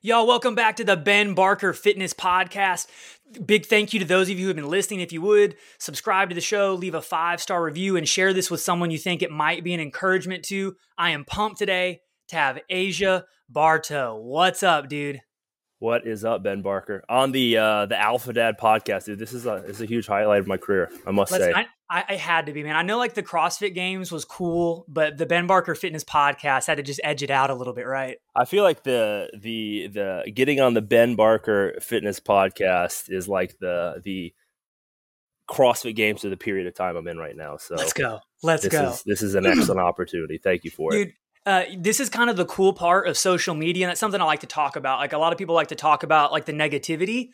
Y'all, welcome back to the Ben Barker Fitness Podcast. Big thank you to those of you who have been listening. If you would, subscribe to the show, leave a five star review, and share this with someone you think it might be an encouragement to. I am pumped today to have Aja Barto. What's up, dude? What is up, Ben Barker? On the uh, the Alpha Dad podcast, dude. This is a this is a huge highlight of my career. I must Let's- say. I, I, had to be, man. I know like the CrossFit Games was cool, but the Ben Barker Fitness Podcast had to just edge it out a little bit, right? I feel like the the the getting on the Ben Barker Fitness podcast is like the the CrossFit Games of the period of time I'm in right now. So Let's go. Let's this go. is this is an excellent opportunity. Thank you for it. Uh, this is kind of the cool part of social media, and that's something I like to talk about. Like a lot of people like to talk about like the negativity,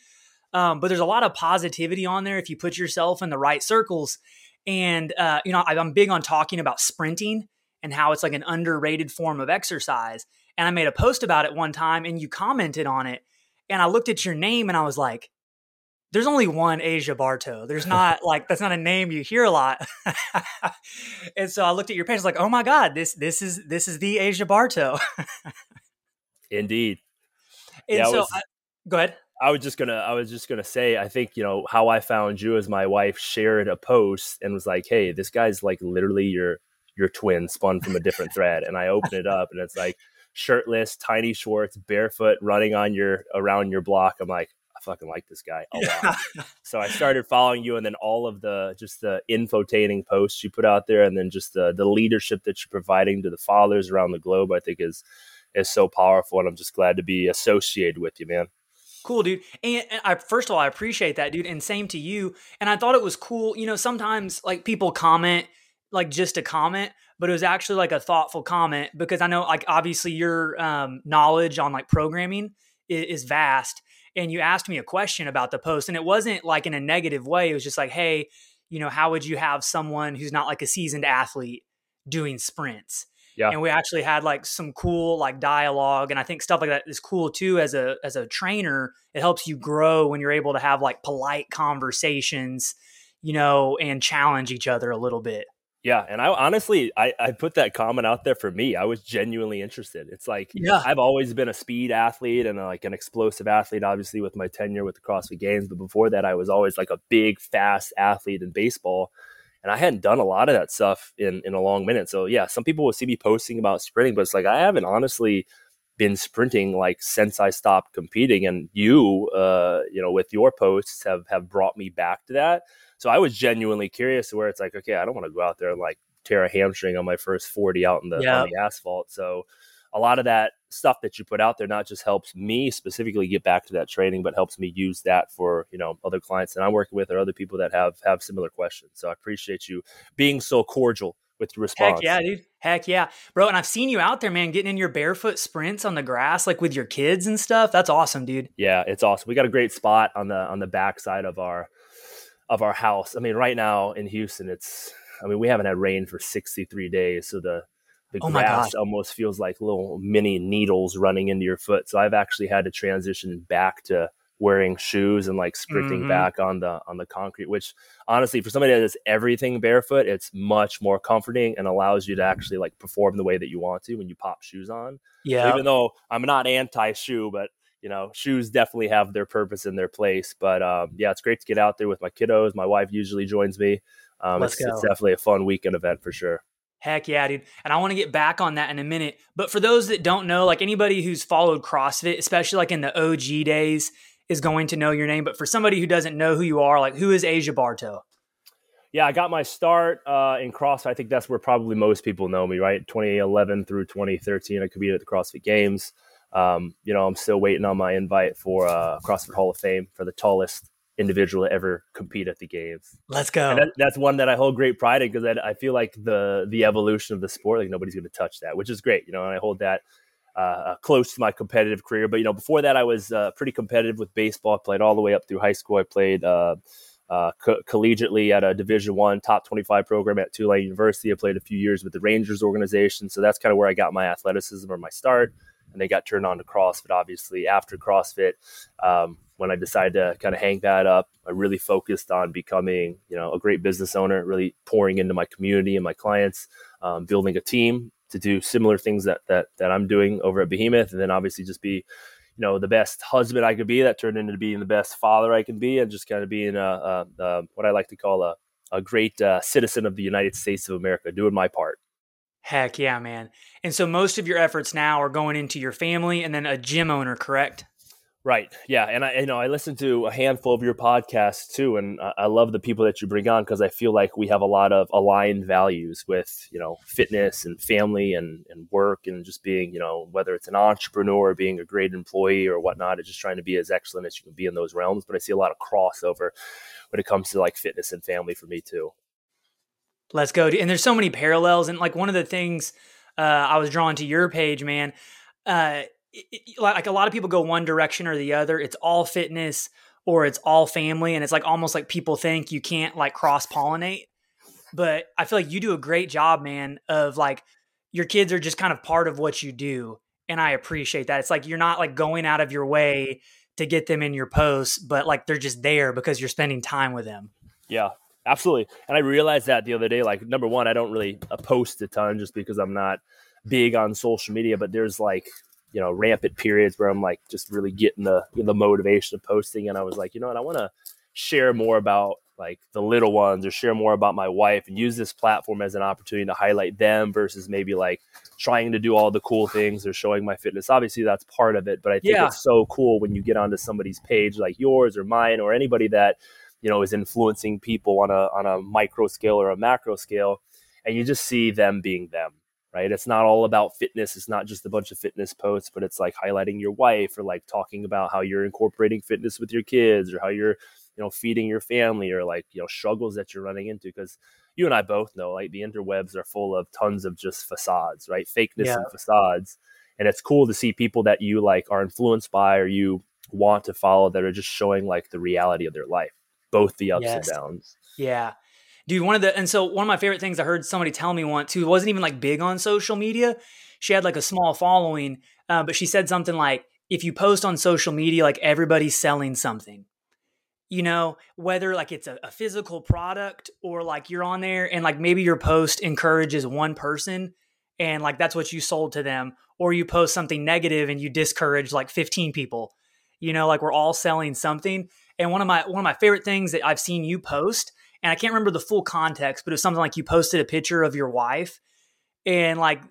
um, but there's a lot of positivity on there if you put yourself in the right circles. And uh, you know, I'm big on talking about sprinting and how it's like an underrated form of exercise. And I made a post about it one time, and you commented on it, and I looked at your name, and I was like. There's only one Aja Barto. There's not like that's not a name you hear a lot. and so I looked at your page, I was like, oh my god, this this is this is the Aja Barto. Indeed. and Yeah, so, was- I, go ahead. I was just gonna I was just gonna say I think you know how I found you as my wife shared a post and was like hey this guy's like literally your your twin spun from a different thread and I open it up and it's like shirtless tiny shorts barefoot running on your around your block I'm like fucking like this guy a lot so I started following you and then all of the just the infotaining posts you put out there and then just the the leadership that you're providing to the fathers around the globe I think is is so powerful and I'm just glad to be associated with you man. Cool, dude. And, and I first of all, I appreciate that, dude. And same to you. And I thought it was cool. You know, sometimes like people comment like just a comment, but it was actually like a thoughtful comment because I know like obviously your um, knowledge on like programming is, is vast. And you asked me a question about the post, and it wasn't like in a negative way. It was just like, hey, you know, how would you have someone who's not like a seasoned athlete doing sprints? Yeah. And we actually had like some cool like dialogue and I think stuff like that is cool too as a as a trainer. It helps you grow when you're able to have like polite conversations, you know, and challenge each other a little bit. Yeah, and I honestly, I, I put that comment out there for me. I was genuinely interested. It's like Yeah. I've always been a speed athlete and uh, like an explosive athlete, obviously with my tenure with the CrossFit Games. But before that, I was always like a big, fast athlete in baseball, and I hadn't done a lot of that stuff in in a long minute. So yeah, some people will see me posting about sprinting, but it's like I haven't honestly been sprinting like since I stopped competing. And you, uh, you know, with your posts have have brought me back to that. So I was genuinely curious to where it's like, okay, I don't want to go out there and like tear a hamstring on my first 40 out in the, Yeah. on the asphalt. So a lot of that stuff that you put out there not just helps me specifically get back to that training, but helps me use that for, you know, other clients that I'm working with or other people that have have similar questions. So I appreciate you being so cordial with your response. Heck yeah, dude. Heck yeah. Bro, and I've seen you out there, man, getting in your barefoot sprints on the grass, like with your kids and stuff. That's awesome, dude. Yeah, it's awesome. We got a great spot on the on the backside of our of our house. I mean, right now in Houston, it's I mean, we haven't had rain for 63 days, so the the Oh grass almost feels like little mini needles running into your foot. So I've actually had to transition back to wearing shoes and like sprinting Mhm. back on the on the concrete, which honestly for somebody that does everything barefoot, it's much more comforting and allows you to actually like perform the way that you want to when you pop shoes on. So Yeah. even though I'm not anti shoe, but you know, shoes definitely have their purpose in their place. But um, yeah, it's great to get out there with my kiddos. My wife usually joins me. Um, it's, it's definitely a fun weekend event for sure. Heck yeah, dude. And I want to get back on that in a minute. But for those that don't know, like anybody who's followed CrossFit, especially like in the OG days, is going to know your name. But for somebody who doesn't know who you are, like who is Aja Barto? Yeah, I got my start uh, in CrossFit. I think that's where probably most people know me, right? 2011 through 2013, I competed at the CrossFit Games. Um, you know, I'm still waiting on my invite for uh, CrossFit Hall of Fame for the tallest individual to ever compete at the games. Let's go. And that, that's one that I hold great pride in because I, I feel like the the evolution of the sport, like nobody's going to touch that, which is great. You know, and I hold that uh, close to my competitive career. But you know, before that, I was uh, pretty competitive with baseball. I played all the way up through high school. I played uh, uh, co- collegiately at a Division One top twenty five program at Tulane University. I played a few years with the Rangers organization, so that's kind of where I got my athleticism or my start. And they got turned on to CrossFit, obviously after CrossFit. Um, when I decided to kind of hang that up, I really focused on becoming, you know, a great business owner, really pouring into my community and my clients, um, building a team to do similar things that that that I'm doing over at Behemoth, and then obviously just be you know the best husband I could be. That turned into being the best father I can be, and just kind of being a, a, a what I like to call a a great uh, citizen of the United States of America, doing my part. Heck yeah, man! And so most of your efforts now are going into your family and then a gym owner, correct? Right. Yeah. And I, you know, I listen to a handful of your podcasts too, and I love the people that you bring on because I feel like we have a lot of aligned values with, you know, fitness and family and, and work and just being, you know, whether it's an entrepreneur, being a great employee or whatnot, it's just trying to be as excellent as you can be in those realms. But I see a lot of crossover when it comes to like fitness and family for me too. Let's go. And there's so many parallels. And like one of the things uh, I was drawn to your page, man, uh, it, like a lot of people go one direction or the other. It's all fitness or it's all family, and it's like almost like people think you can't like cross pollinate. But I feel like you do a great job, man, of like your kids are just kind of part of what you do, and I appreciate that. It's like you're not like going out of your way to get them in your posts, but like they're just there because you're spending time with them. Yeah, absolutely. And I realized that the other day. Like number one, I don't really post a ton just because I'm not big on social media, but there's like you know rampant periods where I'm like just really getting the the motivation of posting, and I was like, you know what, I want to share more about like the little ones or share more about my wife and use this platform as an opportunity to highlight them versus maybe like trying to do all the cool things or showing my fitness. Obviously, that's part of it, but I think yeah. it's so cool when you get onto somebody's page like yours or mine or anybody that you know is influencing people on a on a micro scale or a macro scale, and you just see them being them right? It's not all about fitness. It's not just a bunch of fitness posts, but it's like highlighting your wife or like talking about how you're incorporating fitness with your kids or how you're, you know, feeding your family or like, you know, struggles that you're running into. Cause you and I both know like the interwebs are full of tons of just facades, right? Fakeness yeah. and facades. And it's cool to see people that you like are influenced by or you want to follow that are just showing like the reality of their life, both the ups yes. and downs. Yeah dude one of the and so one of my favorite things i heard somebody tell me once who wasn't even like big on social media she had like a small following uh, but she said something like if you post on social media like everybody's selling something you know whether like it's a, a physical product or like you're on there and like maybe your post encourages one person and like that's what you sold to them or you post something negative and you discourage like 15 people you know like we're all selling something and one of my one of my favorite things that i've seen you post and I can't remember the full context, but it was something like you posted a picture of your wife, and like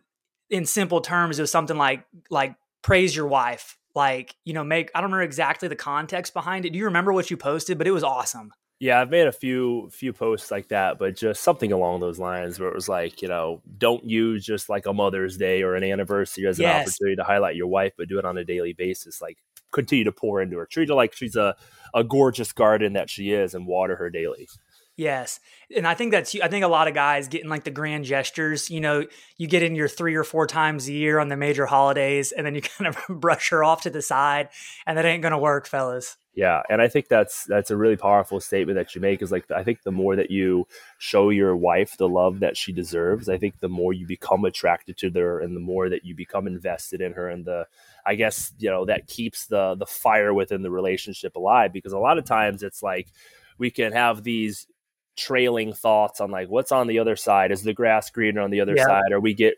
in simple terms, it was something like like praise your wife, like you know make I don't remember exactly the context behind it. Do you remember what you posted? But it was awesome. Yeah, I've made a few few posts like that, but just something along those lines where it was like, you know, don't use just like a Mother's Day or an anniversary as an opportunity to highlight your wife, but do it on a daily basis. Like continue to pour into her. Treat her like she's a, a gorgeous garden that she is and water her daily. Yes. And I think that's, I think a lot of guys getting like the grand gestures, you know, you get in your three or four times a year on the major holidays and then you kind of brush her off to the side and that ain't going to work, fellas. Yeah, and I think that's that's a really powerful statement that you make. Is like I think the more that you show your wife the love that she deserves, I think the more you become attracted to her, and the more that you become invested in her, and the I guess you know that keeps the the fire within the relationship alive. Because a lot of times it's like we can have these trailing thoughts on like what's on the other side is the grass greener on the other yeah. side or we get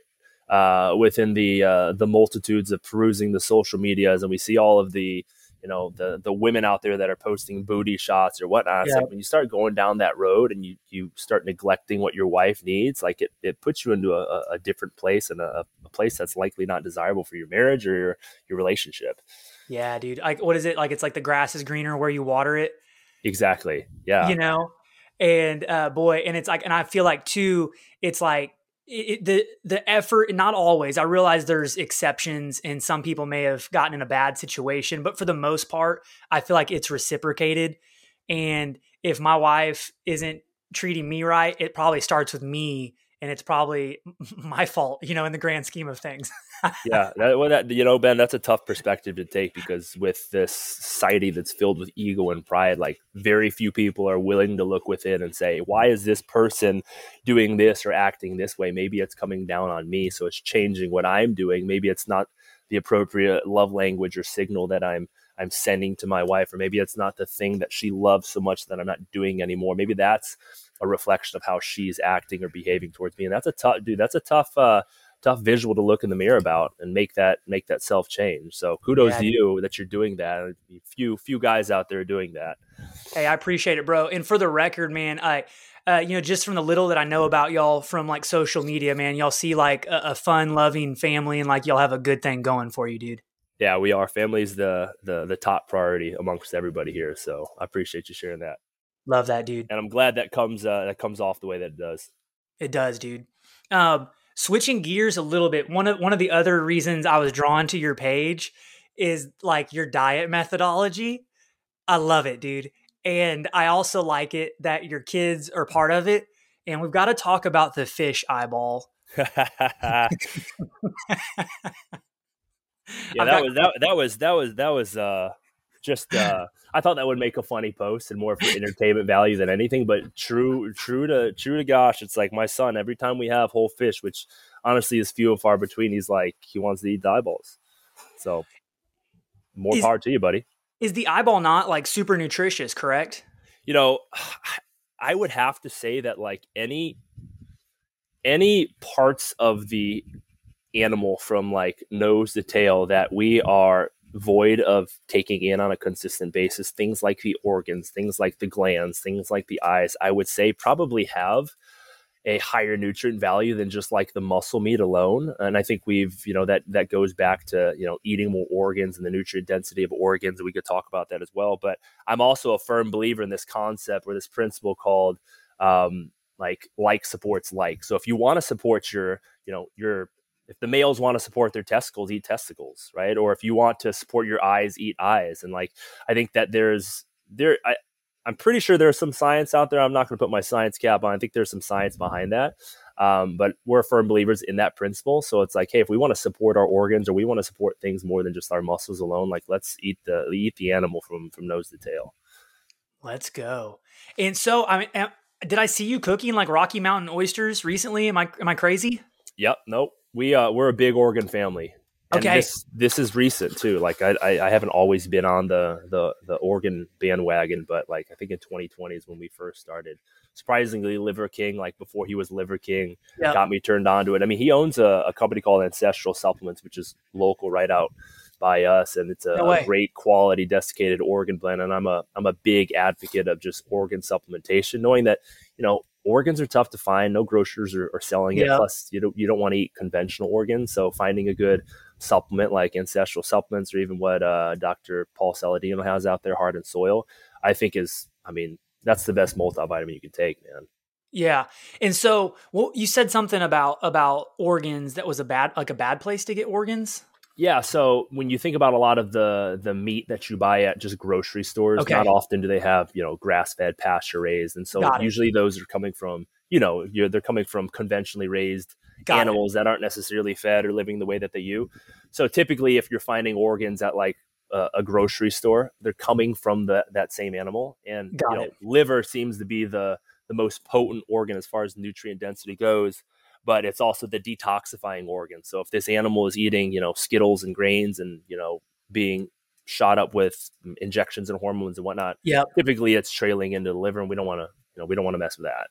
uh, within the uh, the multitudes of perusing the social medias and we see all of the you know the the women out there that are posting booty shots or whatnot yeah. like when you start going down that road and you you start neglecting what your wife needs like it, it puts you into a, a different place and a, a place that's likely not desirable for your marriage or your, your relationship. Yeah dude. Like what is it? Like it's like the grass is greener where you water it? Exactly. Yeah. You know? And uh, boy, and it's like, and I feel like too, it's like it, the the effort. Not always. I realize there's exceptions, and some people may have gotten in a bad situation, but for the most part, I feel like it's reciprocated. And if my wife isn't treating me right, it probably starts with me and it's probably my fault, you know, in the grand scheme of things. yeah, that, well, that you know, Ben, that's a tough perspective to take because with this society that's filled with ego and pride, like very few people are willing to look within and say, "Why is this person doing this or acting this way?" Maybe it's coming down on me, so it's changing what I'm doing. Maybe it's not the appropriate love language or signal that I'm I'm sending to my wife, or maybe it's not the thing that she loves so much that I'm not doing anymore. Maybe that's a reflection of how she's acting or behaving towards me. And that's a tough, dude. That's a tough, uh, tough visual to look in the mirror about and make that make that self change. So kudos yeah, to you that you're doing that. Few few guys out there doing that. Hey, I appreciate it, bro. And for the record, man, I uh, you know, just from the little that I know about y'all from like social media, man, y'all see like a, a fun, loving family, and like y'all have a good thing going for you, dude. Yeah, we are. Family's the the the top priority amongst everybody here. So I appreciate you sharing that. Love that, dude. And I'm glad that comes uh, that comes off the way that it does. It does, dude. Um, switching gears a little bit. One of one of the other reasons I was drawn to your page is like your diet methodology. I love it, dude. And I also like it that your kids are part of it. And we've got to talk about the fish eyeball. yeah, that got- was that, that was that was that was uh just uh I thought that would make a funny post and more for entertainment value than anything. But true, true to true to gosh, it's like my son. Every time we have whole fish, which honestly is few and far between, he's like he wants to eat the eyeballs. So more is, power to you, buddy. Is the eyeball not like super nutritious, correct? You know, I would have to say that like any any parts of the animal from like nose to tail that we are void of taking in on a consistent basis things like the organs things like the glands things like the eyes i would say probably have a higher nutrient value than just like the muscle meat alone. And I think we've, you know, that that goes back to, you know, eating more organs and the nutrient density of organs. We could talk about that as well. But I'm also a firm believer in this concept or this principle called um, like like supports like. So if you want to support your, you know, your if the males want to support their testicles, eat testicles, right? Or if you want to support your eyes, eat eyes. And like I think that there's there I, I'm pretty sure there's some science out there. I'm not going to put my science cap on. I think there's some science behind that. Um, but we're firm believers in that principle. So it's like, hey, if we want to support our organs or we want to support things more than just our muscles alone, like let's eat the eat the animal from from nose to tail. Let's go. And so, I mean, did I see you cooking like Rocky Mountain oysters recently? Am I am I crazy? Yep. Nope. We uh we're a big organ family. And okay. This, this is recent too. Like I, I, I haven't always been on the, the the organ bandwagon, but like I think in 2020 is when we first started. Surprisingly, Liver King, like before he was Liver King, yep. got me turned on to it. I mean, he owns a, a, company called Ancestral Supplements, which is local right out by us, and it's a, no a great quality desiccated organ blend. And I'm a I'm a big advocate of just organ supplementation, knowing that you know organs are tough to find. No grocers are, are selling it. Plus, you don't you don't want to eat conventional organs, so finding a good supplement like ancestral supplements or even what uh, Dr. Paul Saladino has out there, Heart and Soil, I think is, I mean, that's the best multivitamin you can take, man. Yeah. And so, well, you said something about about organs that was a bad like a bad place to get organs. Yeah, so when you think about a lot of the the meat that you buy at just grocery stores, okay. not often do they have you know grass fed, pasture raised, and so usually those are coming from you know they're coming from conventionally raised Got animals it. that aren't necessarily fed or living the way that they you. So typically, if you're finding organs at like a, a grocery store, they're coming from the, that same animal. And you know, liver seems to be the the most potent organ as far as nutrient density goes, but it's also the detoxifying organ. So if this animal is eating, you know, skittles and grains and you know being shot up with injections and hormones and whatnot, yeah, typically it's trailing into the liver, and we don't want to, you know, we don't want to mess with that.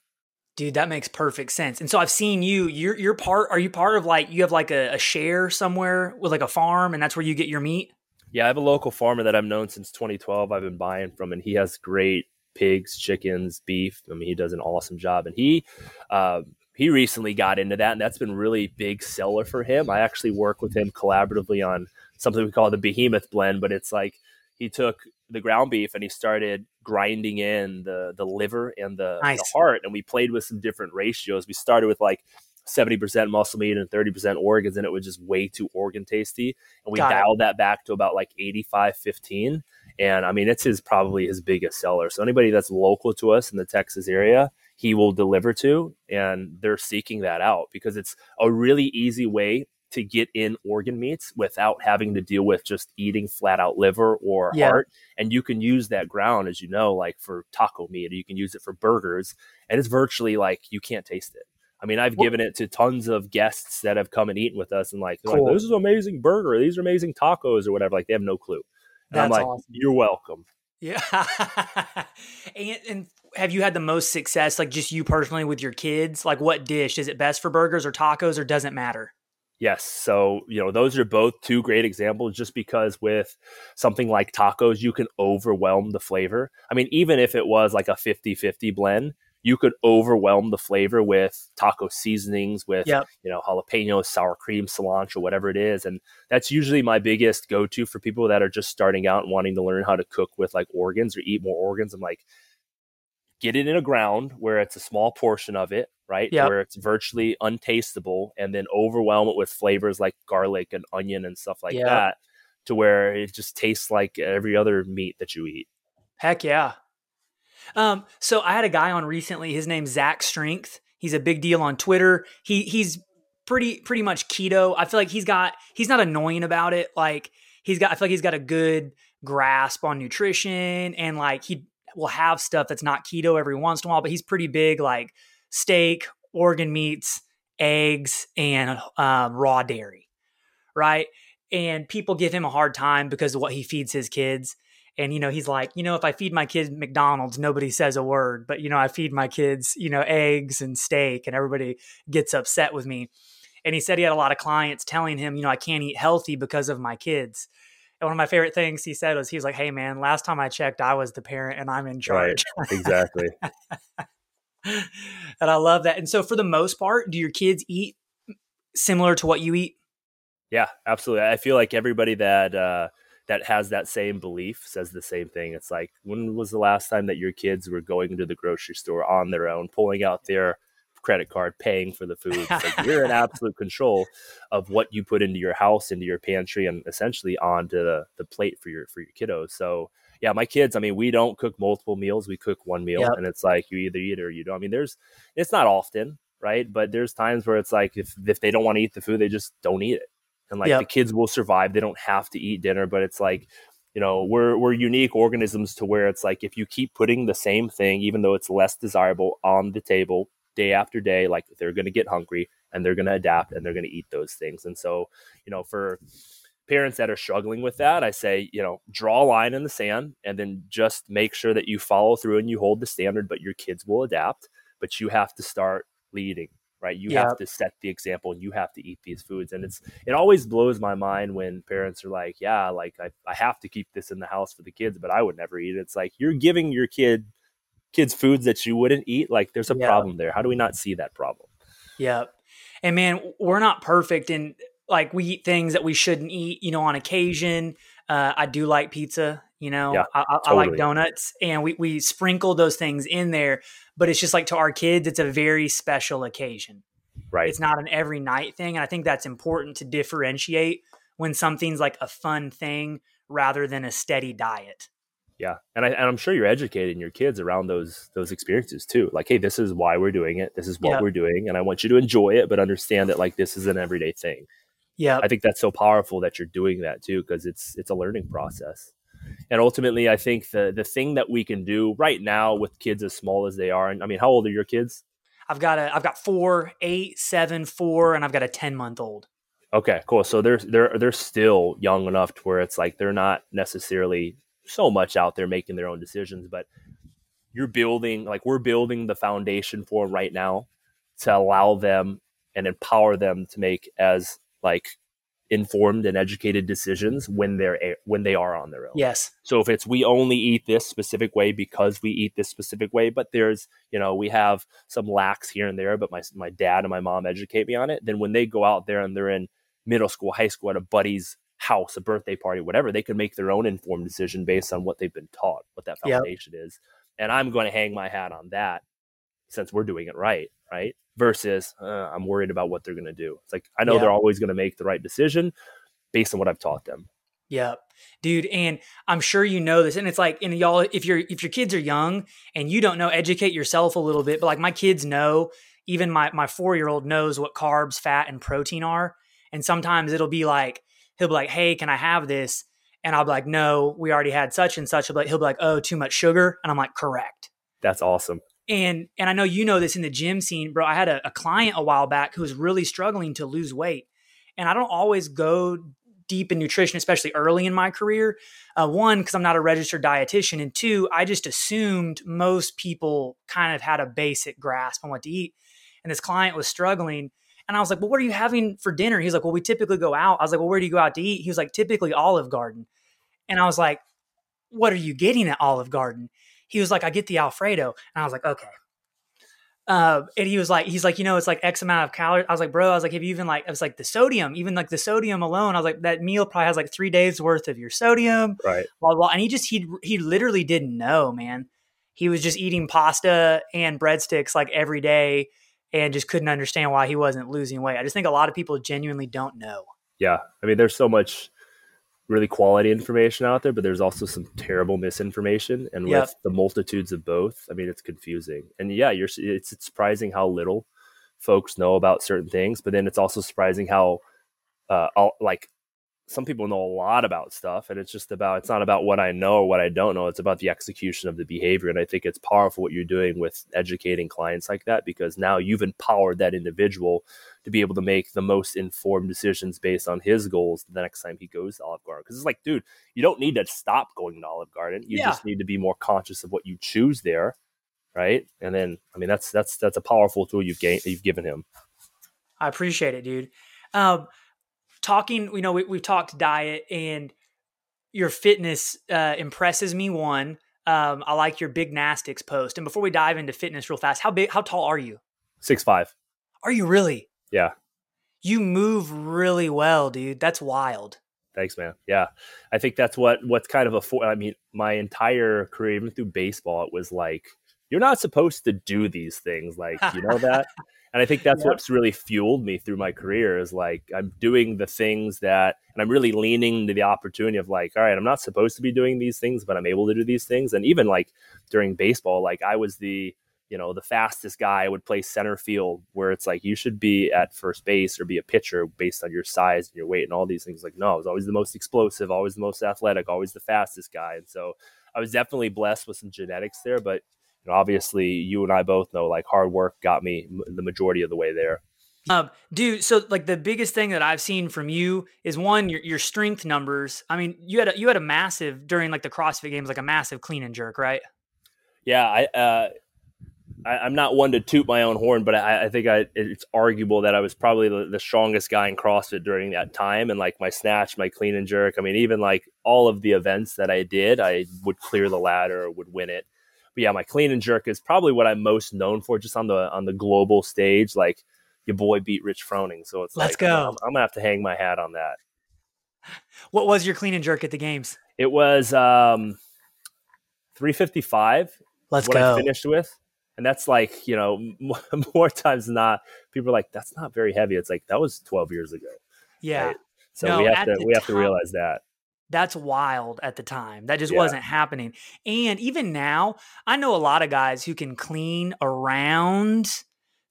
Dude, that makes perfect sense. And so I've seen you. You're you're part. Are you part of like you have like a, a, share somewhere with like a farm, and that's where you get your meat? Yeah, I have a local farmer that I've known since 2012. I've been buying from, and he has great pigs, chickens, beef. I mean, he does an awesome job, and he. Uh, he recently got into that, and that's been really big seller for him. I actually work with him collaboratively on something we call the Behemoth blend, but it's like he took the ground beef and he started grinding in the the liver and the, nice. the heart and we played with some different ratios we started with like 70% muscle meat and 30% organs and it was just way too organ tasty and we Got dialed it. that back to about like 85 15 and i mean it's his probably his biggest seller so anybody that's local to us in the texas area he will deliver to and they're seeking that out because it's a really easy way to get in organ meats without having to deal with just eating flat out liver or yeah. heart. And you can use that ground, as you know, like for taco meat, or you can use it for burgers. And it's virtually like you can't taste it. I mean, I've given it to tons of guests that have come and eaten with us and like, cool. like this is an amazing burger. These are amazing tacos or whatever. Like they have no clue. And That's I'm like, awesome. you're welcome. Yeah. and, and have you had the most success, like just you personally with your kids? Like what dish? Is it best for burgers or tacos or doesn't matter? Yes. So, you know, those are both two great examples just because with something like tacos, you can overwhelm the flavor. I mean, even if it was like a 50 50 blend, you could overwhelm the flavor with taco seasonings, with, yep. you know, jalapenos, sour cream, cilantro, whatever it is. And that's usually my biggest go to for people that are just starting out and wanting to learn how to cook with like organs or eat more organs. I'm like, get it in a ground where it's a small portion of it, right? Yep. Where it's virtually untastable, and then overwhelm it with flavors like garlic and onion and stuff like yep. that, to where it just tastes like every other meat that you eat. Heck yeah. Um, so I had a guy on recently. His name's Zach Strength. He's a big deal on Twitter. He he's pretty pretty much keto. I feel like he's got he's not annoying about it. Like he's got I feel like he's got a good grasp on nutrition and like he will have stuff that's not keto every once in a while, but he's pretty big like steak, organ meats, eggs, and um, raw dairy, right? And people give him a hard time because of what he feeds his kids. And you know, he's like, you know, if I feed my kids McDonald's, nobody says a word. But you know, I feed my kids, you know, eggs and steak, and everybody gets upset with me. And he said he had a lot of clients telling him, you know, I can't eat healthy because of my kids. And one of my favorite things he said was, he was like, "Hey, man, last time I checked, I was the parent, and I'm in charge." Right. Exactly. and I love that. And so, for the most part, do your kids eat similar to what you eat? Yeah, absolutely. I feel like everybody that uh, that has that same belief says the same thing. It's like, when was the last time that your kids were going to the grocery store on their own, pulling out their credit card paying for the food. like you're in absolute control of what you put into your house, into your pantry, and essentially onto the, the plate for your for your kiddos. So yeah, my kids, I mean, we don't cook multiple meals. We cook one meal yep. and it's like you either eat it or you don't. I mean, there's it's not often, right? But there's times where it's like if if they don't want to eat the food, they just don't eat it. And like yep. the kids will survive. They don't have to eat dinner, but it's like you know we're we're unique organisms to where it's like if you keep putting the same thing even though it's less desirable on the table day after day like they're going to get hungry and they're going to adapt and they're going to eat those things. And so you know for parents that are struggling with that i say you know draw a line in the sand and then just make sure that you follow through and you hold the standard but your kids will adapt. But you have to start leading right? You yeah. have to set the example and you have to eat these foods. And it's it always blows my mind when parents are like yeah like I, I have to keep this in the house for the kids but i would never eat it. It's like you're giving your kid kids foods that you wouldn't eat like there's a yeah. problem there. How do we not see that problem? Yeah and man we're not perfect and like we eat things that we shouldn't eat you know on occasion. Uh, i do like pizza you know? Yeah, I, totally. I, like donuts and we, we sprinkle those things in there but it's just like to our kids it's a very special occasion. Right. It's not an every night thing and i think that's important to differentiate when something's like a fun thing rather than a steady diet yeah, and I and I'm sure you're educating your kids around those those experiences too. Like, hey, this is why we're doing it. This is what we're doing, and I want you to enjoy it, but understand that like this is an everyday thing. Yeah, I think that's so powerful that you're doing that too because it's it's a learning process. And ultimately, I think the the thing that we can do right now with kids as small as they are, and I mean, how old are your kids? I've got a I've got four, eight, seven, four, and I've got a ten month old. Okay, cool. So they're they're they're still young enough to where it's like they're not necessarily so much out there making their own decisions, but you're building like we're building the foundation for right now to allow them and empower them to make as like informed and educated decisions when they're when they are on their own. Yes. So if it's we only eat this specific way because we eat this specific way, but there's you know we have some lacks here and there, but my my dad and my mom educate me on it. Then when they go out there and they're in middle school, high school at a buddy's house, a birthday party, whatever, they can make their own informed decision based on what they've been taught, what that foundation yep. is. And I'm going to hang my hat on that since we're doing it right, right? Versus uh, I'm worried about what they're going to do. It's like I know yep. they're always going to make the right decision based on what I've taught them. Yep. Dude, and I'm sure you know this. And it's like, and y'all, if you're if your kids are young and you don't know, educate yourself a little bit. But like my kids know, even my my four year old knows what carbs, fat, and protein are. And sometimes it'll be like, he'll be like, "Hey, can I have this?" And I'll be like, "No, we already had such and such." He'll be like, he'll be like "Oh, too much sugar," and I'm like, "Correct." That's awesome. And and I know you know this in the gym scene, bro. I had a, a client a while back who was really struggling to lose weight, and I don't always go deep in nutrition, especially early in my career. Uh, one, because I'm not a registered dietitian, and two, I just assumed most people kind of had a basic grasp on what to eat. And this client was struggling, And I was like, well, what are you having for dinner? He's like, well, we typically go out. I was like, well, where do you go out to eat? He was like, typically Olive Garden. And I was like, what are you getting at Olive Garden? He was like, I get the Alfredo. And I was like, okay. Uh, and he was like, he's like, you know, it's like X amount of calories. I was like, bro, I was like, have you even like, I was like the sodium, even like the sodium alone. I was like, that meal probably has like three days worth of your sodium. Right. Blah, blah. And he just, he, he literally didn't know, man. He was just eating pasta and breadsticks like every day and just couldn't understand why he wasn't losing weight. I just think a lot of people genuinely don't know. Yeah. I mean, there's so much really quality information out there, but there's also some terrible misinformation. And Yep. with the multitudes of both, I mean, it's confusing. And yeah, you're it's, it's surprising how little folks know about certain things, but then it's also surprising how uh all, like some people know a lot about stuff and it's just about it's not about what I know or what I don't know, it's about the execution of the behavior and I think it's powerful what you're doing with educating clients like that because now you've empowered that individual to be able to make the most informed decisions based on his goals the next time he goes to Olive Garden. Because it's like, dude, you don't need to stop going to Olive Garden. You Yeah. just need to be more conscious of what you choose there, right? And then, I mean, that's that's that's a powerful tool you've gained, you've given him. I appreciate it, dude. Um, talking, you know, we, we've talked diet and your fitness uh, impresses me. One, um, I like your big gymnastics post. And before we dive into fitness real fast, how big, how tall are you? Six five, Are you really? yeah. You move really well, dude. That's wild. Thanks, man. Yeah, I think that's what what's kind of a. For, I mean, my entire career, even through baseball, it was like you're not supposed to do these things. Like you know that, and I think that's Yep. what's really fueled me through my career. Is like I'm doing the things that, and I'm really leaning to the opportunity of like, all right, I'm not supposed to be doing these things, but I'm able to do these things. And even like during baseball, like I was the you know the fastest guy I would play center field where it's like you should be at first base or be a pitcher based on your size and your weight and all these things like no i was always the most explosive always the most athletic always the fastest guy and so i was definitely blessed with some genetics there but know, obviously you and i both know like hard work got me the majority of the way there Um, dude, so like the biggest thing that I've seen from you is one, your your strength numbers. I mean, you had a you had a massive during like the CrossFit games, like a massive clean and jerk, right? yeah i uh I, I'm not one to toot my own horn, but I, I think I, it's arguable that I was probably the, the strongest guy in CrossFit during that time. And like my snatch, my clean and jerk, I mean, even like all of the events that I did, I would clear the ladder or would win it. But yeah, my clean and jerk is probably what I'm most known for, just on the on the global stage. Like your boy beat Rich Froning, so it's Let's like, go. I'm, I'm gonna have to hang my hat on that. What was your clean and jerk at the games? It was um, 355 Let's go. what go. I finished with. And that's like, you know, more times than not, people are like, that's not very heavy. It's like, that was 12 years ago. yeah. right? So No, we have to, we have to realize that. That's wild at the time. That just Yeah. wasn't happening. And even now, I know a lot of guys who can clean around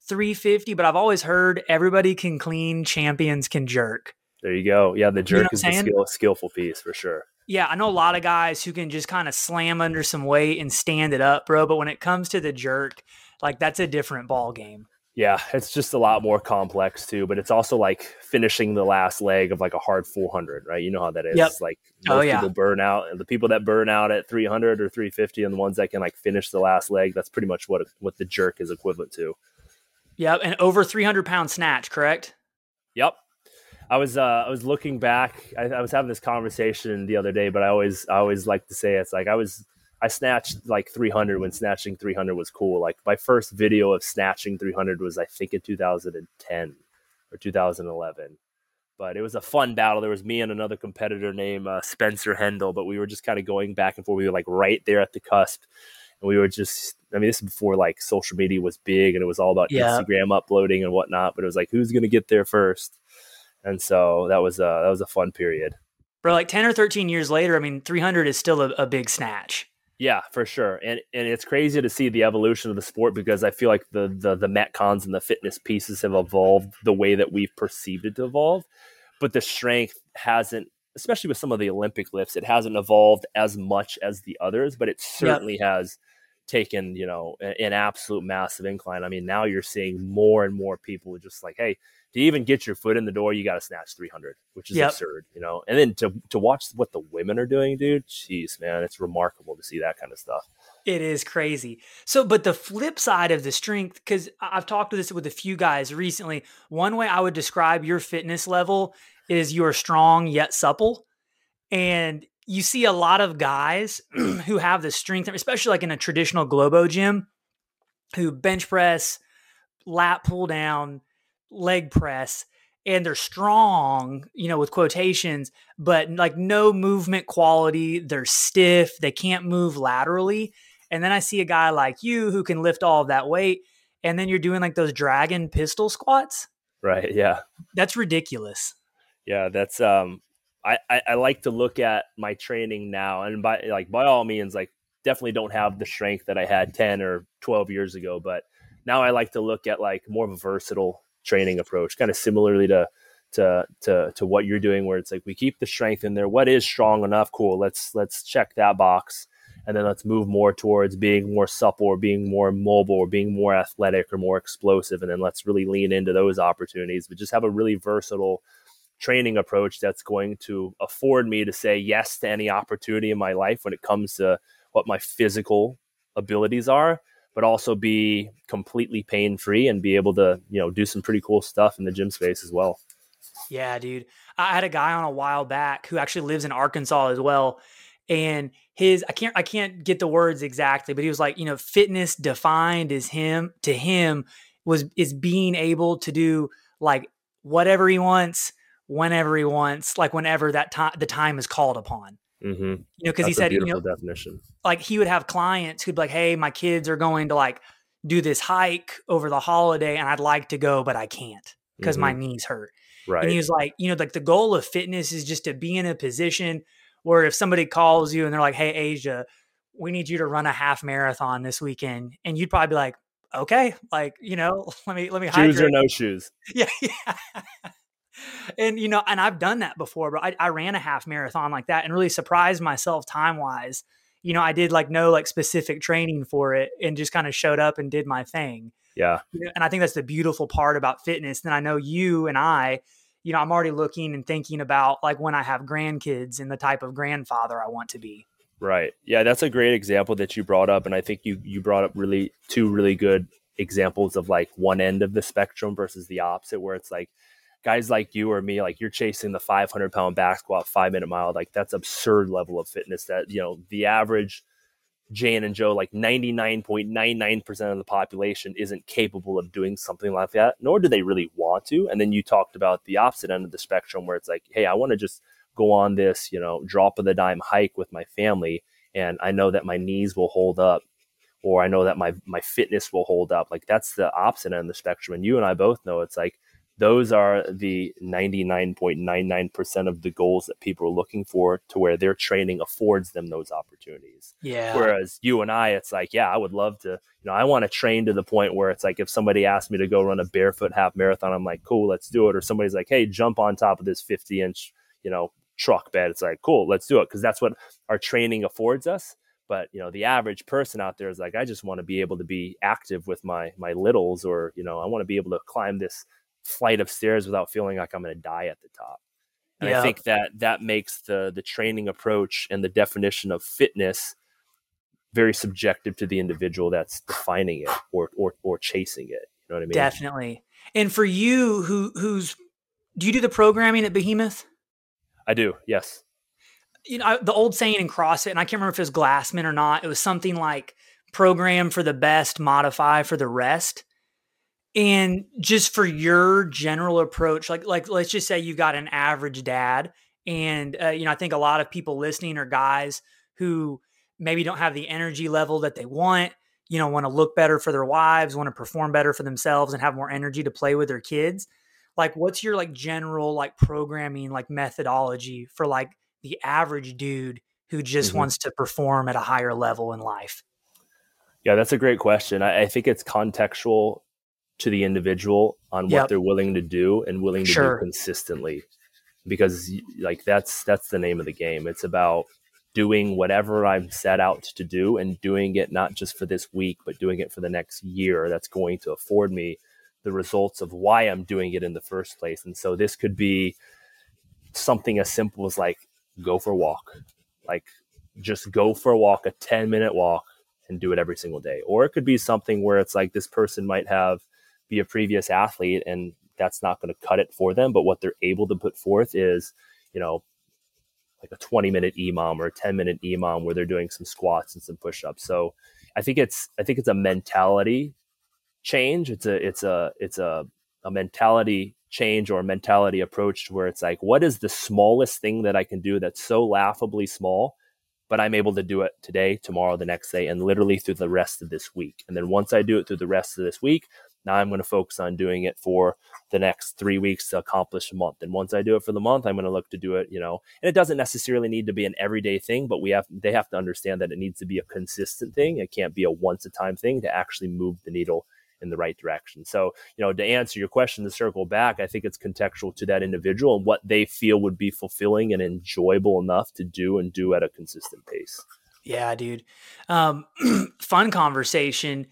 350, but I've always heard everybody can clean, champions can jerk. There you go. Yeah. The jerk what is I'm the skill, skillful piece for sure. Yeah, I know a lot of guys who can just kind of slam under some weight and stand it up, bro. But when it comes to the jerk, like that's a different ball game. Yeah. It's just a lot more complex too, but it's also like finishing the last leg of like a hard 400, right? You know how that is. Yep. Like Oh, most yeah. people burn out and the people that burn out at 300 or 350 and the ones that can like finish the last leg, that's pretty much what, what the jerk is equivalent to. Yep, and over 300 pound snatch, correct? Yep. I was uh, I was looking back. I, I was having this conversation the other day, but I always I always like to say it's like I was I snatched like 300 when snatching 300 was cool. Like my first video of snatching 300 was I think in 2010 or 2011. But it was a fun battle. There was me and another competitor named uh, Spencer Hendel, but we were just kind of going back and forth. We were like right there at the cusp, and we were just. I mean, this is before like social media was big, and it was all about Yeah. Instagram uploading and whatnot. But it was like, who's going to get there first? And so that was a that was a fun period. Bro, like 10 or 13 years later, I mean, 300 is still a, a big snatch. Yeah, for sure. And and it's crazy to see the evolution of the sport because I feel like the the the metcons and the fitness pieces have evolved the way that we've perceived it to evolve, but the strength hasn't especially with some of the Olympic lifts, it hasn't evolved as much as the others, but it certainly has taken, you know, an absolute massive incline. I mean, now you're seeing more and more people just like, hey, to even get your foot in the door, you got to snatch 300, which is Yep. absurd, you know. And then to to watch what the women are doing, dude, jeez, man, it's remarkable to see that kind of stuff. It is crazy. So, but the flip side of the strength, because I've talked to this with a few guys recently. One way I would describe your fitness level is you are strong yet supple. And you see a lot of guys who have the strength, especially like in a traditional Globo gym, who bench press, lat pull down, leg press, and they're strong, you know, with quotations, but like no movement quality. They're stiff. They can't move laterally. And then I see a guy like you who can lift all of that weight. And then you're doing like those dragon pistol squats. Right? Yeah. That's ridiculous. Yeah, that's um I, I, I like to look at my training now and by like by all means like definitely don't have the strength that I had 10 or 12 years ago, but now I like to look at like more of a versatile training approach, kind of similarly to to to to what you're doing where it's like we keep the strength in there. What is strong enough? Cool. Let's let's check that box. And then let's move more towards being more supple or being more mobile or being more athletic or more explosive. And then let's really lean into those opportunities, but just have a really versatile training approach that's going to afford me to say yes to any opportunity in my life when it comes to what my physical abilities are but also be completely pain free and be able to you know do some pretty cool stuff in the gym space as well Yeah, dude. I had a guy on a while back who actually lives in Arkansas as well. And his I can't I can't get the words exactly, but he was like, you know, fitness defined as him to him was is being able to do like whatever he wants, whenever he wants, like whenever that time the time is called upon. Mm-hmm. You know, because he said, you know, definition like he would have clients who'd be like, Hey, my kids are going to like do this hike over the holiday and I'd like to go, but I can't because my knees hurt. right And he was like, you know, like the goal of fitness is just to be in a position where if somebody calls you and they're like, hey, Aja, we need you to run a half marathon this weekend. And you'd probably be like, okay, like, you know, let me, let me shoes or no shoes Yeah. yeah. and, you know, and I've done that before, but I, I ran a half marathon like that and really surprised myself time wise. You know, I did like no like specific training for it and just kind of showed up and did my thing. yeah and I think that's the beautiful part about fitness. Then I know you and I, you know, I'm already looking and thinking about like when I have grandkids and the type of grandfather I want to be. Right. Yeah, that's a great example that you brought up, and I think you you brought up really two really good examples of like one end of the spectrum versus the opposite, where it's like guys like you or me, like you're chasing the 500 pound back squat, five minute mile, like that's absurd level of fitness that you know the average Jane and Joe, like 99.99% of the population isn't capable of doing something like that, nor do they really want to. And then you talked about the opposite end of the spectrum where it's like, hey, I want to just go on this, you know, drop of the dime hike with my family. And I know that my knees will hold up or I know that my, my fitness will hold up. Like that's the opposite end of the spectrum. And you and I both know it's like, those are the 99.99% of the goals that people are looking for to where their training affords them those opportunities. Yeah. Whereas you and I, it's like, yeah, I would love to, you know, I want to train to the point where it's like if somebody asked me to go run a barefoot half marathon, I'm like, cool, let's do it. Or somebody's like, hey, jump on top of this 50 inch, you know, truck bed. It's like, cool, let's do it. Cause that's what our training affords us. But, you know, the average person out there is like, I just want to be able to be active with my, my littles, or, you know, I want to be able to climb this flight of stairs without feeling like I'm going to die at the top. And Yeah. I think that that makes the the training approach and the definition of fitness very subjective to the individual that's defining it or or or chasing it. You know what I mean? Definitely. And for you who who's do you do the programming at Behemoth? I do. Yes. you know, I- the old saying in CrossFit, and I can't remember if it was Glassman or not. It was something like program for the best, modify for the rest. And just for your general approach, like like let's just say you got an average dad, and uh, you know I think a lot of people listening are guys who maybe don't have the energy level that they want. You know, want to look better for their wives, want to perform better for themselves, and have more energy to play with their kids. Like, what's your like general like programming like methodology for like the average dude who just Mhm. wants to perform at a higher level in life? Yeah, that's a great question. I, I think it's contextual to the individual on what Yep. they're willing to do and willing to Sure. do consistently. Because like that's that's the name of the game. It's about doing whatever I'm set out to do and doing it not just for this week, but doing it for the next year. That's going to afford me the results of why I'm doing it in the first place. And so this could be something as simple as like go for a walk, like just go for a walk, a 10 minute walk and do it every single day. Or it could be something where it's like this person might have be a previous athlete and that's not going to cut it for them. But what they're able to put forth is, you know, like a 20 minute EMOM or a 10 minute EMOM where they're doing some squats and some push-ups. So I think it's I think it's a mentality change. It's a it's a it's a a mentality change or mentality approach to where it's like, what is the smallest thing that I can do that's so laughably small, but I'm able to do it today, tomorrow, the next day, and literally through the rest of this week. And then once I do it through the rest of this week, now I'm going to focus on doing it for the next three weeks to accomplish a month. And once I do it for the month, I'm going to look to do it, you know, and it doesn't necessarily need to be an everyday thing, but we have, they have to understand that it needs to be a consistent thing. It can't be a once a time thing to actually move the needle in the right direction. So, you know, to answer your question, to circle back, I think it's contextual to that individual and what they feel would be fulfilling and enjoyable enough to do and do at a consistent pace. Yeah, dude. Um, fun conversation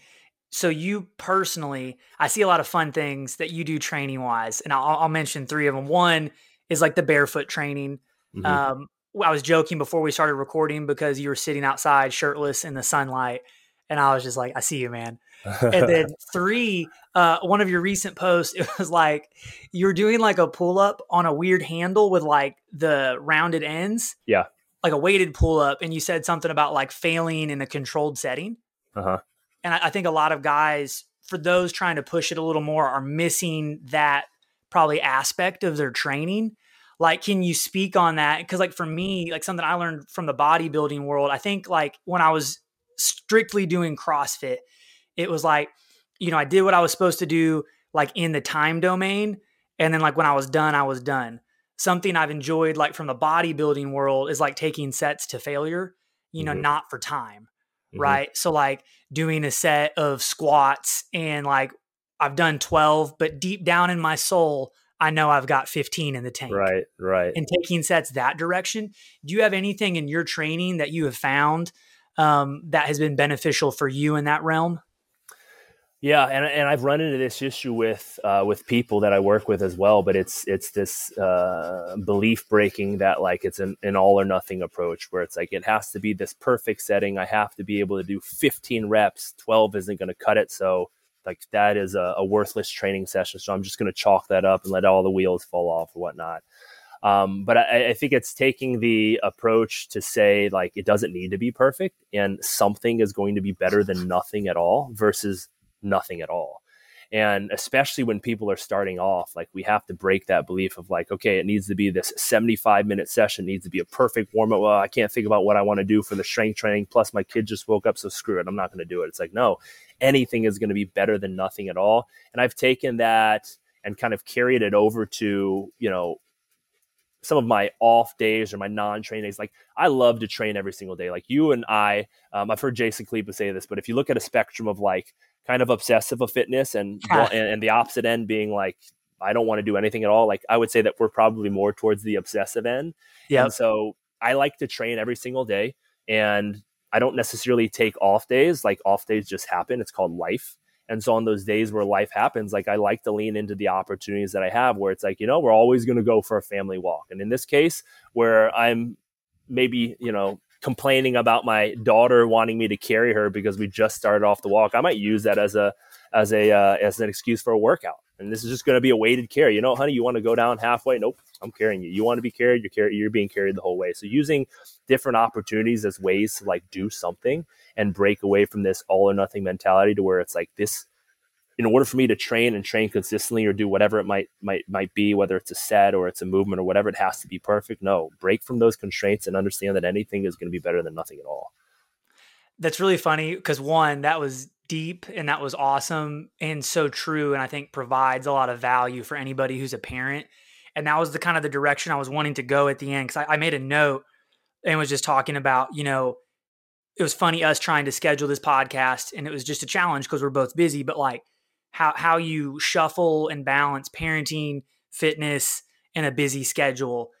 so you personally, I see a lot of fun things that you do training wise, and I'll, I'll, mention three of them. One is like the barefoot training. Mm-hmm. Um, I was joking before we started recording because you were sitting outside shirtless in the sunlight, and I was just like, "I see you, man." and then three, uh, one of your recent posts, it was like you were doing like a pull up on a weird handle with like the rounded ends. Yeah. Like a weighted pull up, and you said something about like failing in a controlled setting. Uh huh and I, I think a lot of guys, for those trying to push it a little more, are missing that probably aspect of their training. Like, can you speak on that? Because, like, for me, like something I learned from the bodybuilding world, I think like when I was strictly doing CrossFit, it was like, you know, I did what I was supposed to do, like in the time domain. And then, like, when I was done, I was done. Something I've enjoyed, like, from the bodybuilding world is like taking sets to failure, you know, mm-hmm. not for time mm-hmm. right? So like doing a set of squats and like I've done 12, but deep down in my soul, I know I've got 15 in the tank. Right, right. And taking sets that direction. Do you have anything in your training that you have found um, that has been beneficial for you in that realm? Yeah, and and I've run into this issue with uh, with people that I work with as well, but it's it's this uh, belief breaking that like it's an, an all or nothing approach where it's like it has to be this perfect setting. I have to be able to do 15 reps. 12 isn't going to cut it. So like that is a, a worthless training session. So I'm just going to chalk that up and let all the wheels fall off or whatnot. Um, but I, I, think it's taking the approach to say like it doesn't need to be perfect and something is going to be better than nothing at all versus nothing at all. And especially when people are starting off, like we have to break that belief of like, okay, it needs to be this 75 minute session, needs to be a perfect warm up. Well, I can't think about what I want to do for the strength training. Plus, my kid just woke up, so screw it. I'm not going to do it. It's like, no, anything is going to be better than nothing at all. And I've taken that and kind of carried it over to, you know, some of my off days or my non-train days. Like I love to train every single day. Like you and I, um, I've heard Jason Khalipa say this, but if you look at a spectrum of like kind of obsessive of fitness and, and, and the opposite end being like I don't want to do anything at all. Like I would say that we're probably more towards the obsessive end. Yeah. So I like to train every single day and I don't necessarily take off days. Like off days just happen. It's called life. And so on those days where life happens, like I like to lean into the opportunities that I have where it's like, you know, we're always going to go for a family walk. And in this case, where I'm maybe, you know, complaining about my daughter wanting me to carry her because we just started off the walk, I might use that as a as a uh, as an excuse for a workout. And this is just going to be a weighted carry. You know, honey, you want to go down halfway? Nope, I'm carrying you. You want to be carried? You're carry, You're being carried the whole way. So using different opportunities as ways to like do something and break away from this all or nothing mentality to where it's like this in order for me to train and train consistently or do whatever it might might might be whether it's a set or it's a movement or whatever it has to be perfect. No break from those constraints and understand that anything is going to be better than nothing at all. That's really funny because one that was deep and that was awesome and so true and i think provides a lot of value for anybody who's a parent. And that was the kind of the direction i was wanting to go at the end because I, I made a note and was just talking about you know it was funny us trying to schedule this podcast and it was just a challenge because we're both busy but like how how you shuffle and balance parenting, fitness, and a busy schedule.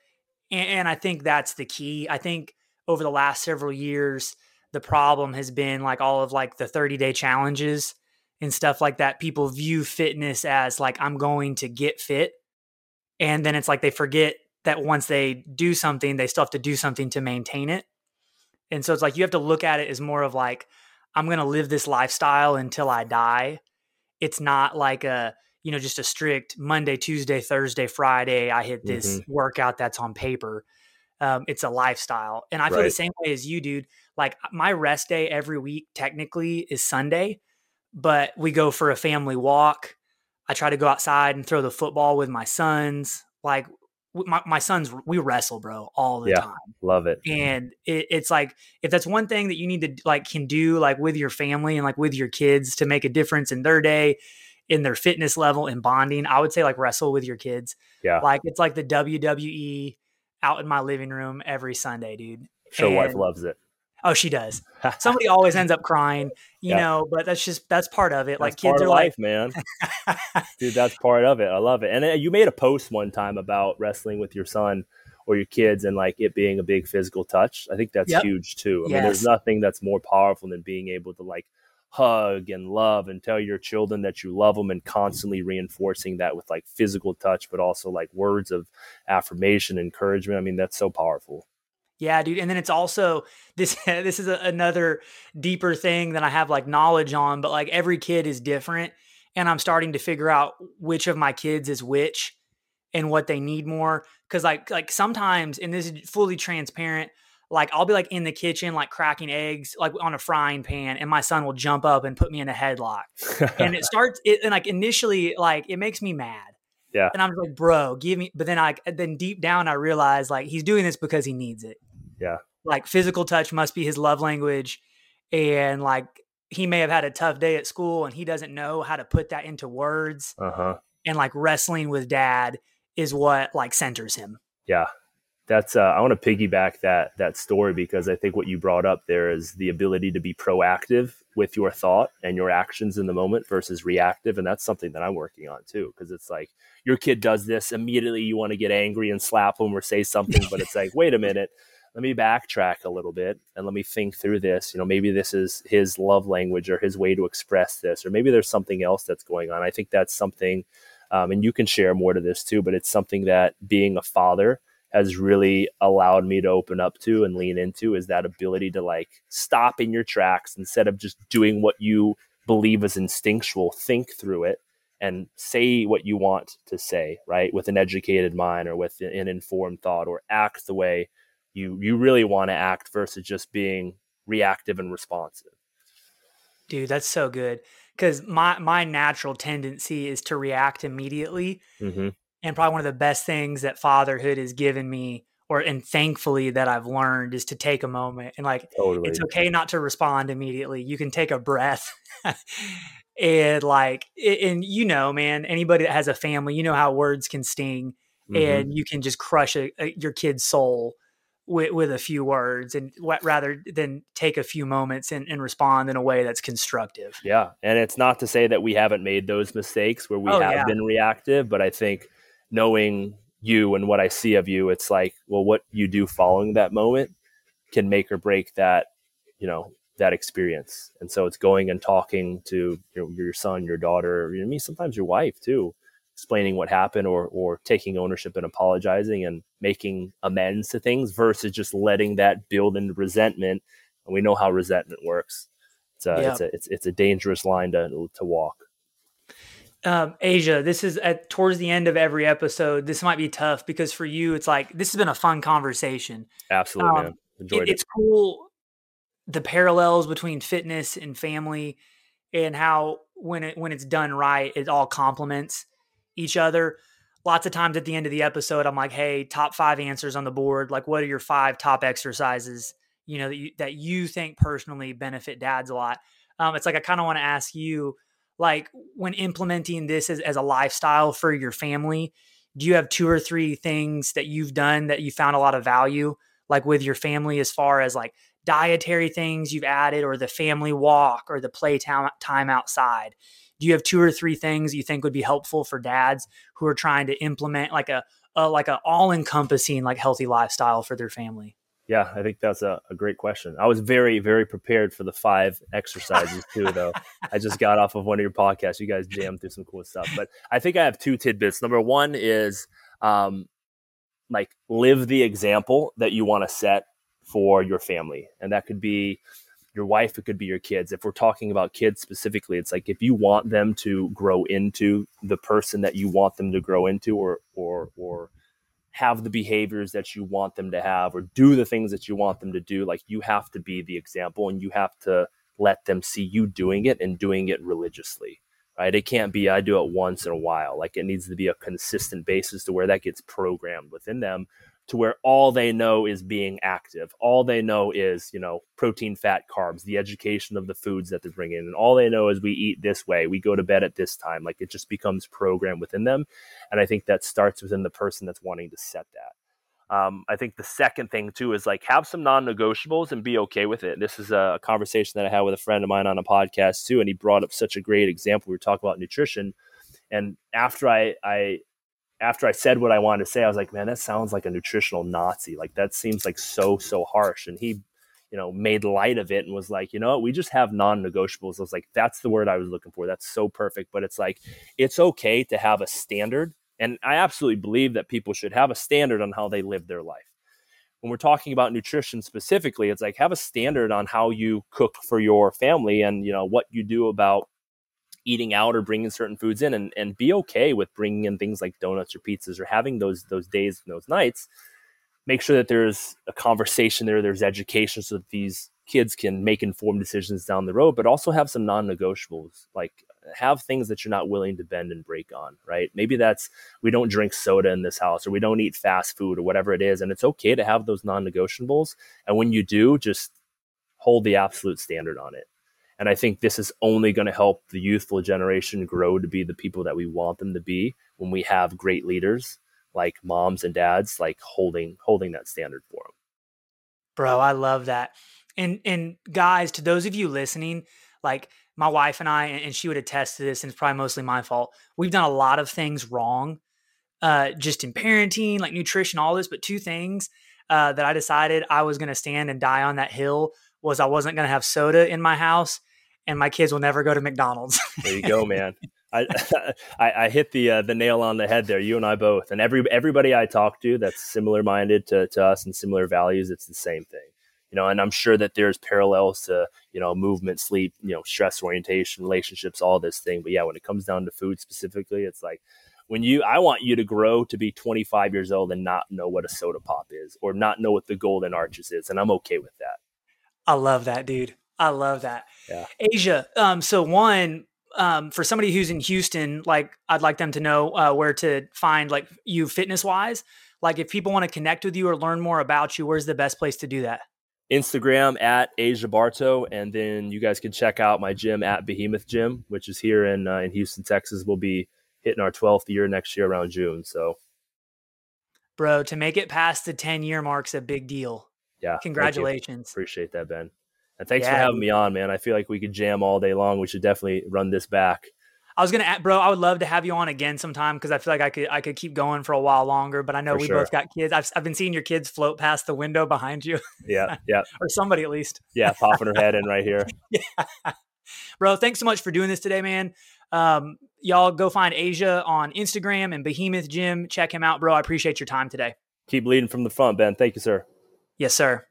And, and I think that's the key. I think over the last several years, the problem has been like all of like the 30 day challenges and stuff like that, people view fitness as like, I'm going to get fit. And then it's like they forget that once they do something, they still have to do something to maintain it. And so it's like you have to look at it as more of like, I'm going to live this lifestyle until I die. It's not like a, you know, just a strict Monday, Tuesday, Thursday, Friday, I hit this mm-hmm. workout that's on paper. Um, it's a lifestyle. And I feel right. the same way as you, dude. Like my rest day every week technically is Sunday, but we go for a family walk. I try to go outside and throw the football with my sons. Like my, my sons, we wrestle, bro, all the yeah, time. Love it. And it, it's like, if that's one thing that you need to like can do like with your family and like with your kids to make a difference in their day, in their fitness level and bonding, I would say like wrestle with your kids. Yeah. Like it's like the WWE out in my living room every Sunday, dude. Sure, and, wife loves it. Oh, she does. Somebody always ends up crying, you yeah. know, but that's just that's part of it. That's like kids are life, like, man. Dude, that's part of it. I love it. And uh, you made a post one time about wrestling with your son or your kids and like it being a big physical touch. I think that's yep. huge too. I yes. mean, there's nothing that's more powerful than being able to like hug and love and tell your children that you love them and constantly reinforcing that with like physical touch, but also like words of affirmation, encouragement. I mean, that's so powerful. Yeah, dude. And then it's also this this is a, another deeper thing that I have like knowledge on, but like every kid is different and I'm starting to figure out which of my kids is which and what they need more cuz like like sometimes and this is fully transparent like I'll be like in the kitchen like cracking eggs like on a frying pan and my son will jump up and put me in a headlock. and it starts it and like initially like it makes me mad. Yeah. And I'm like, bro, give me. But then I then deep down I realize like he's doing this because he needs it. Yeah. Like physical touch must be his love language, and like he may have had a tough day at school and he doesn't know how to put that into words. Uh huh. And like wrestling with dad is what like centers him. Yeah. That's uh, I want to piggyback that that story because I think what you brought up there is the ability to be proactive with your thought and your actions in the moment versus reactive and that's something that i'm working on too because it's like your kid does this immediately you want to get angry and slap them or say something but it's like wait a minute let me backtrack a little bit and let me think through this you know maybe this is his love language or his way to express this or maybe there's something else that's going on i think that's something um, and you can share more to this too but it's something that being a father has really allowed me to open up to and lean into is that ability to like stop in your tracks instead of just doing what you believe is instinctual, think through it and say what you want to say, right? With an educated mind or with an informed thought or act the way you you really want to act versus just being reactive and responsive. Dude, that's so good. Cause my my natural tendency is to react immediately. Mm-hmm and probably one of the best things that fatherhood has given me or and thankfully that I've learned is to take a moment and like totally. it's okay not to respond immediately. You can take a breath. and like and you know, man, anybody that has a family, you know how words can sting mm-hmm. and you can just crush a, a, your kid's soul with, with a few words and rather than take a few moments and, and, respond in a way that's constructive. Yeah. And it's not to say that we haven't made those mistakes where we oh, have yeah. been reactive, but I think knowing you and what I see of you, it's like, well, what you do following that moment can make or break that, you know, that experience. And so it's going and talking to your, your son, your daughter, you know, me, sometimes your wife too, explaining what happened or, or taking ownership and apologizing and making amends to things versus just letting that build into resentment. And we know how resentment works. It's a, it's a, it's, it's a dangerous line to, to walk um, Aja, this is at towards the end of every episode. This might be tough because for you, it's like this has been a fun conversation. Absolutely, um, man. Enjoyed it, it. It's cool the parallels between fitness and family, and how when it when it's done right, it all complements each other. Lots of times at the end of the episode, I'm like, "Hey, top five answers on the board. Like, what are your five top exercises? You know that you that you think personally benefit dads a lot." Um, it's like I kind of want to ask you like when implementing this as, as a lifestyle for your family do you have two or three things that you've done that you found a lot of value like with your family as far as like dietary things you've added or the family walk or the play time, time outside do you have two or three things you think would be helpful for dads who are trying to implement like a, a like a all encompassing like healthy lifestyle for their family Yeah, I think that's a, a, great question. I was very, very prepared for the five exercises too, though. I just got off of one of your podcasts. You guys jammed through some cool stuff. But I think I have two tidbits. Number one is um, like live the example that you want to set for your family. And that could be your wife, it could be your kids. If we're talking about kids specifically, it's like if you want them to grow into the person that you want them to grow into or or or have the behaviors that you want them to have or do the things that you want them to do like you have to be the example and you have to let them see you doing it and doing it religiously right it can't be i do it once in a while like it needs to be a consistent basis to where that gets programmed within them to where all they know is being active. All they know is, you know, protein, fat, carbs, the education of the foods that they're bringing in. And all they know is we eat this way, we go to bed at this time. Like it just becomes programmed within them. And I think that starts within the person that's wanting to set that. Um, I think the second thing too is like have some non-negotiables and be okay with it. This is a conversation that I had with a friend of mine on a podcast too, and he brought up such a great example. We were talking about nutrition, and after I I after I said what I wanted to say, I was like, man, that sounds like a nutritional Nazi. Like that seems like so, so harsh. And he, you know, made light of it and was like, you know, we just have non-negotiables. I was like, that's the word I was looking for. That's so perfect. But it's like, it's okay to have a standard. And I absolutely believe that people should have a standard on how they live their life. When we're talking about nutrition specifically, it's like have a standard on how you cook for your family and, you know, what you do about eating out or bringing certain foods in and, and be okay with bringing in things like donuts or pizzas or having those those days and those nights. Make sure that there's a conversation there there's education so that these kids can make informed decisions down the road but also have some non-negotiables like have things that you're not willing to bend and break on right? Maybe that's we don't drink soda in this house or we don't eat fast food or whatever it is and it's okay to have those non-negotiables and when you do just hold the absolute standard on it and I think this is only going to help the youthful generation grow to be the people that we want them to be when we have great leaders like moms and dads like holding holding that standard for them. Bro, I love that. And and guys, to those of you listening, like my wife and I, and she would attest to this, and it's probably mostly my fault. We've done a lot of things wrong, uh, just in parenting, like nutrition, all this. But two things uh, that I decided I was going to stand and die on that hill was I wasn't going to have soda in my house, and my kids will never go to McDonald's. there you go, man. I, I, I hit the uh, the nail on the head there. You and I both, and every everybody I talk to that's similar minded to, to us and similar values, it's the same thing. You know, and I'm sure that there's parallels to you know movement, sleep, you know, stress orientation, relationships, all this thing. But yeah, when it comes down to food specifically, it's like when you I want you to grow to be 25 years old and not know what a soda pop is or not know what the golden arches is, and I'm okay with that. I love that, dude. I love that. Yeah. Aja. Um, so one, um, for somebody who's in Houston, like I'd like them to know uh, where to find like you fitness wise. Like if people want to connect with you or learn more about you, where's the best place to do that? Instagram at Aja Barto, and then you guys can check out my gym at Behemoth Gym, which is here in uh, in Houston, Texas. We'll be hitting our 12th year next year around June. So, bro, to make it past the 10 year mark's a big deal. Yeah, congratulations. Appreciate that, Ben. And thanks yeah. for having me on, man. I feel like we could jam all day long. We should definitely run this back. I was gonna, bro. I would love to have you on again sometime because I feel like I could, I could keep going for a while longer. But I know for we sure. both got kids. I've, I've been seeing your kids float past the window behind you. Yeah, yeah, or somebody at least. Yeah, popping her head in right here. yeah, bro. Thanks so much for doing this today, man. Um, y'all go find Aja on Instagram and Behemoth Gym. Check him out, bro. I appreciate your time today. Keep leading from the front, Ben. Thank you, sir. Yes, sir.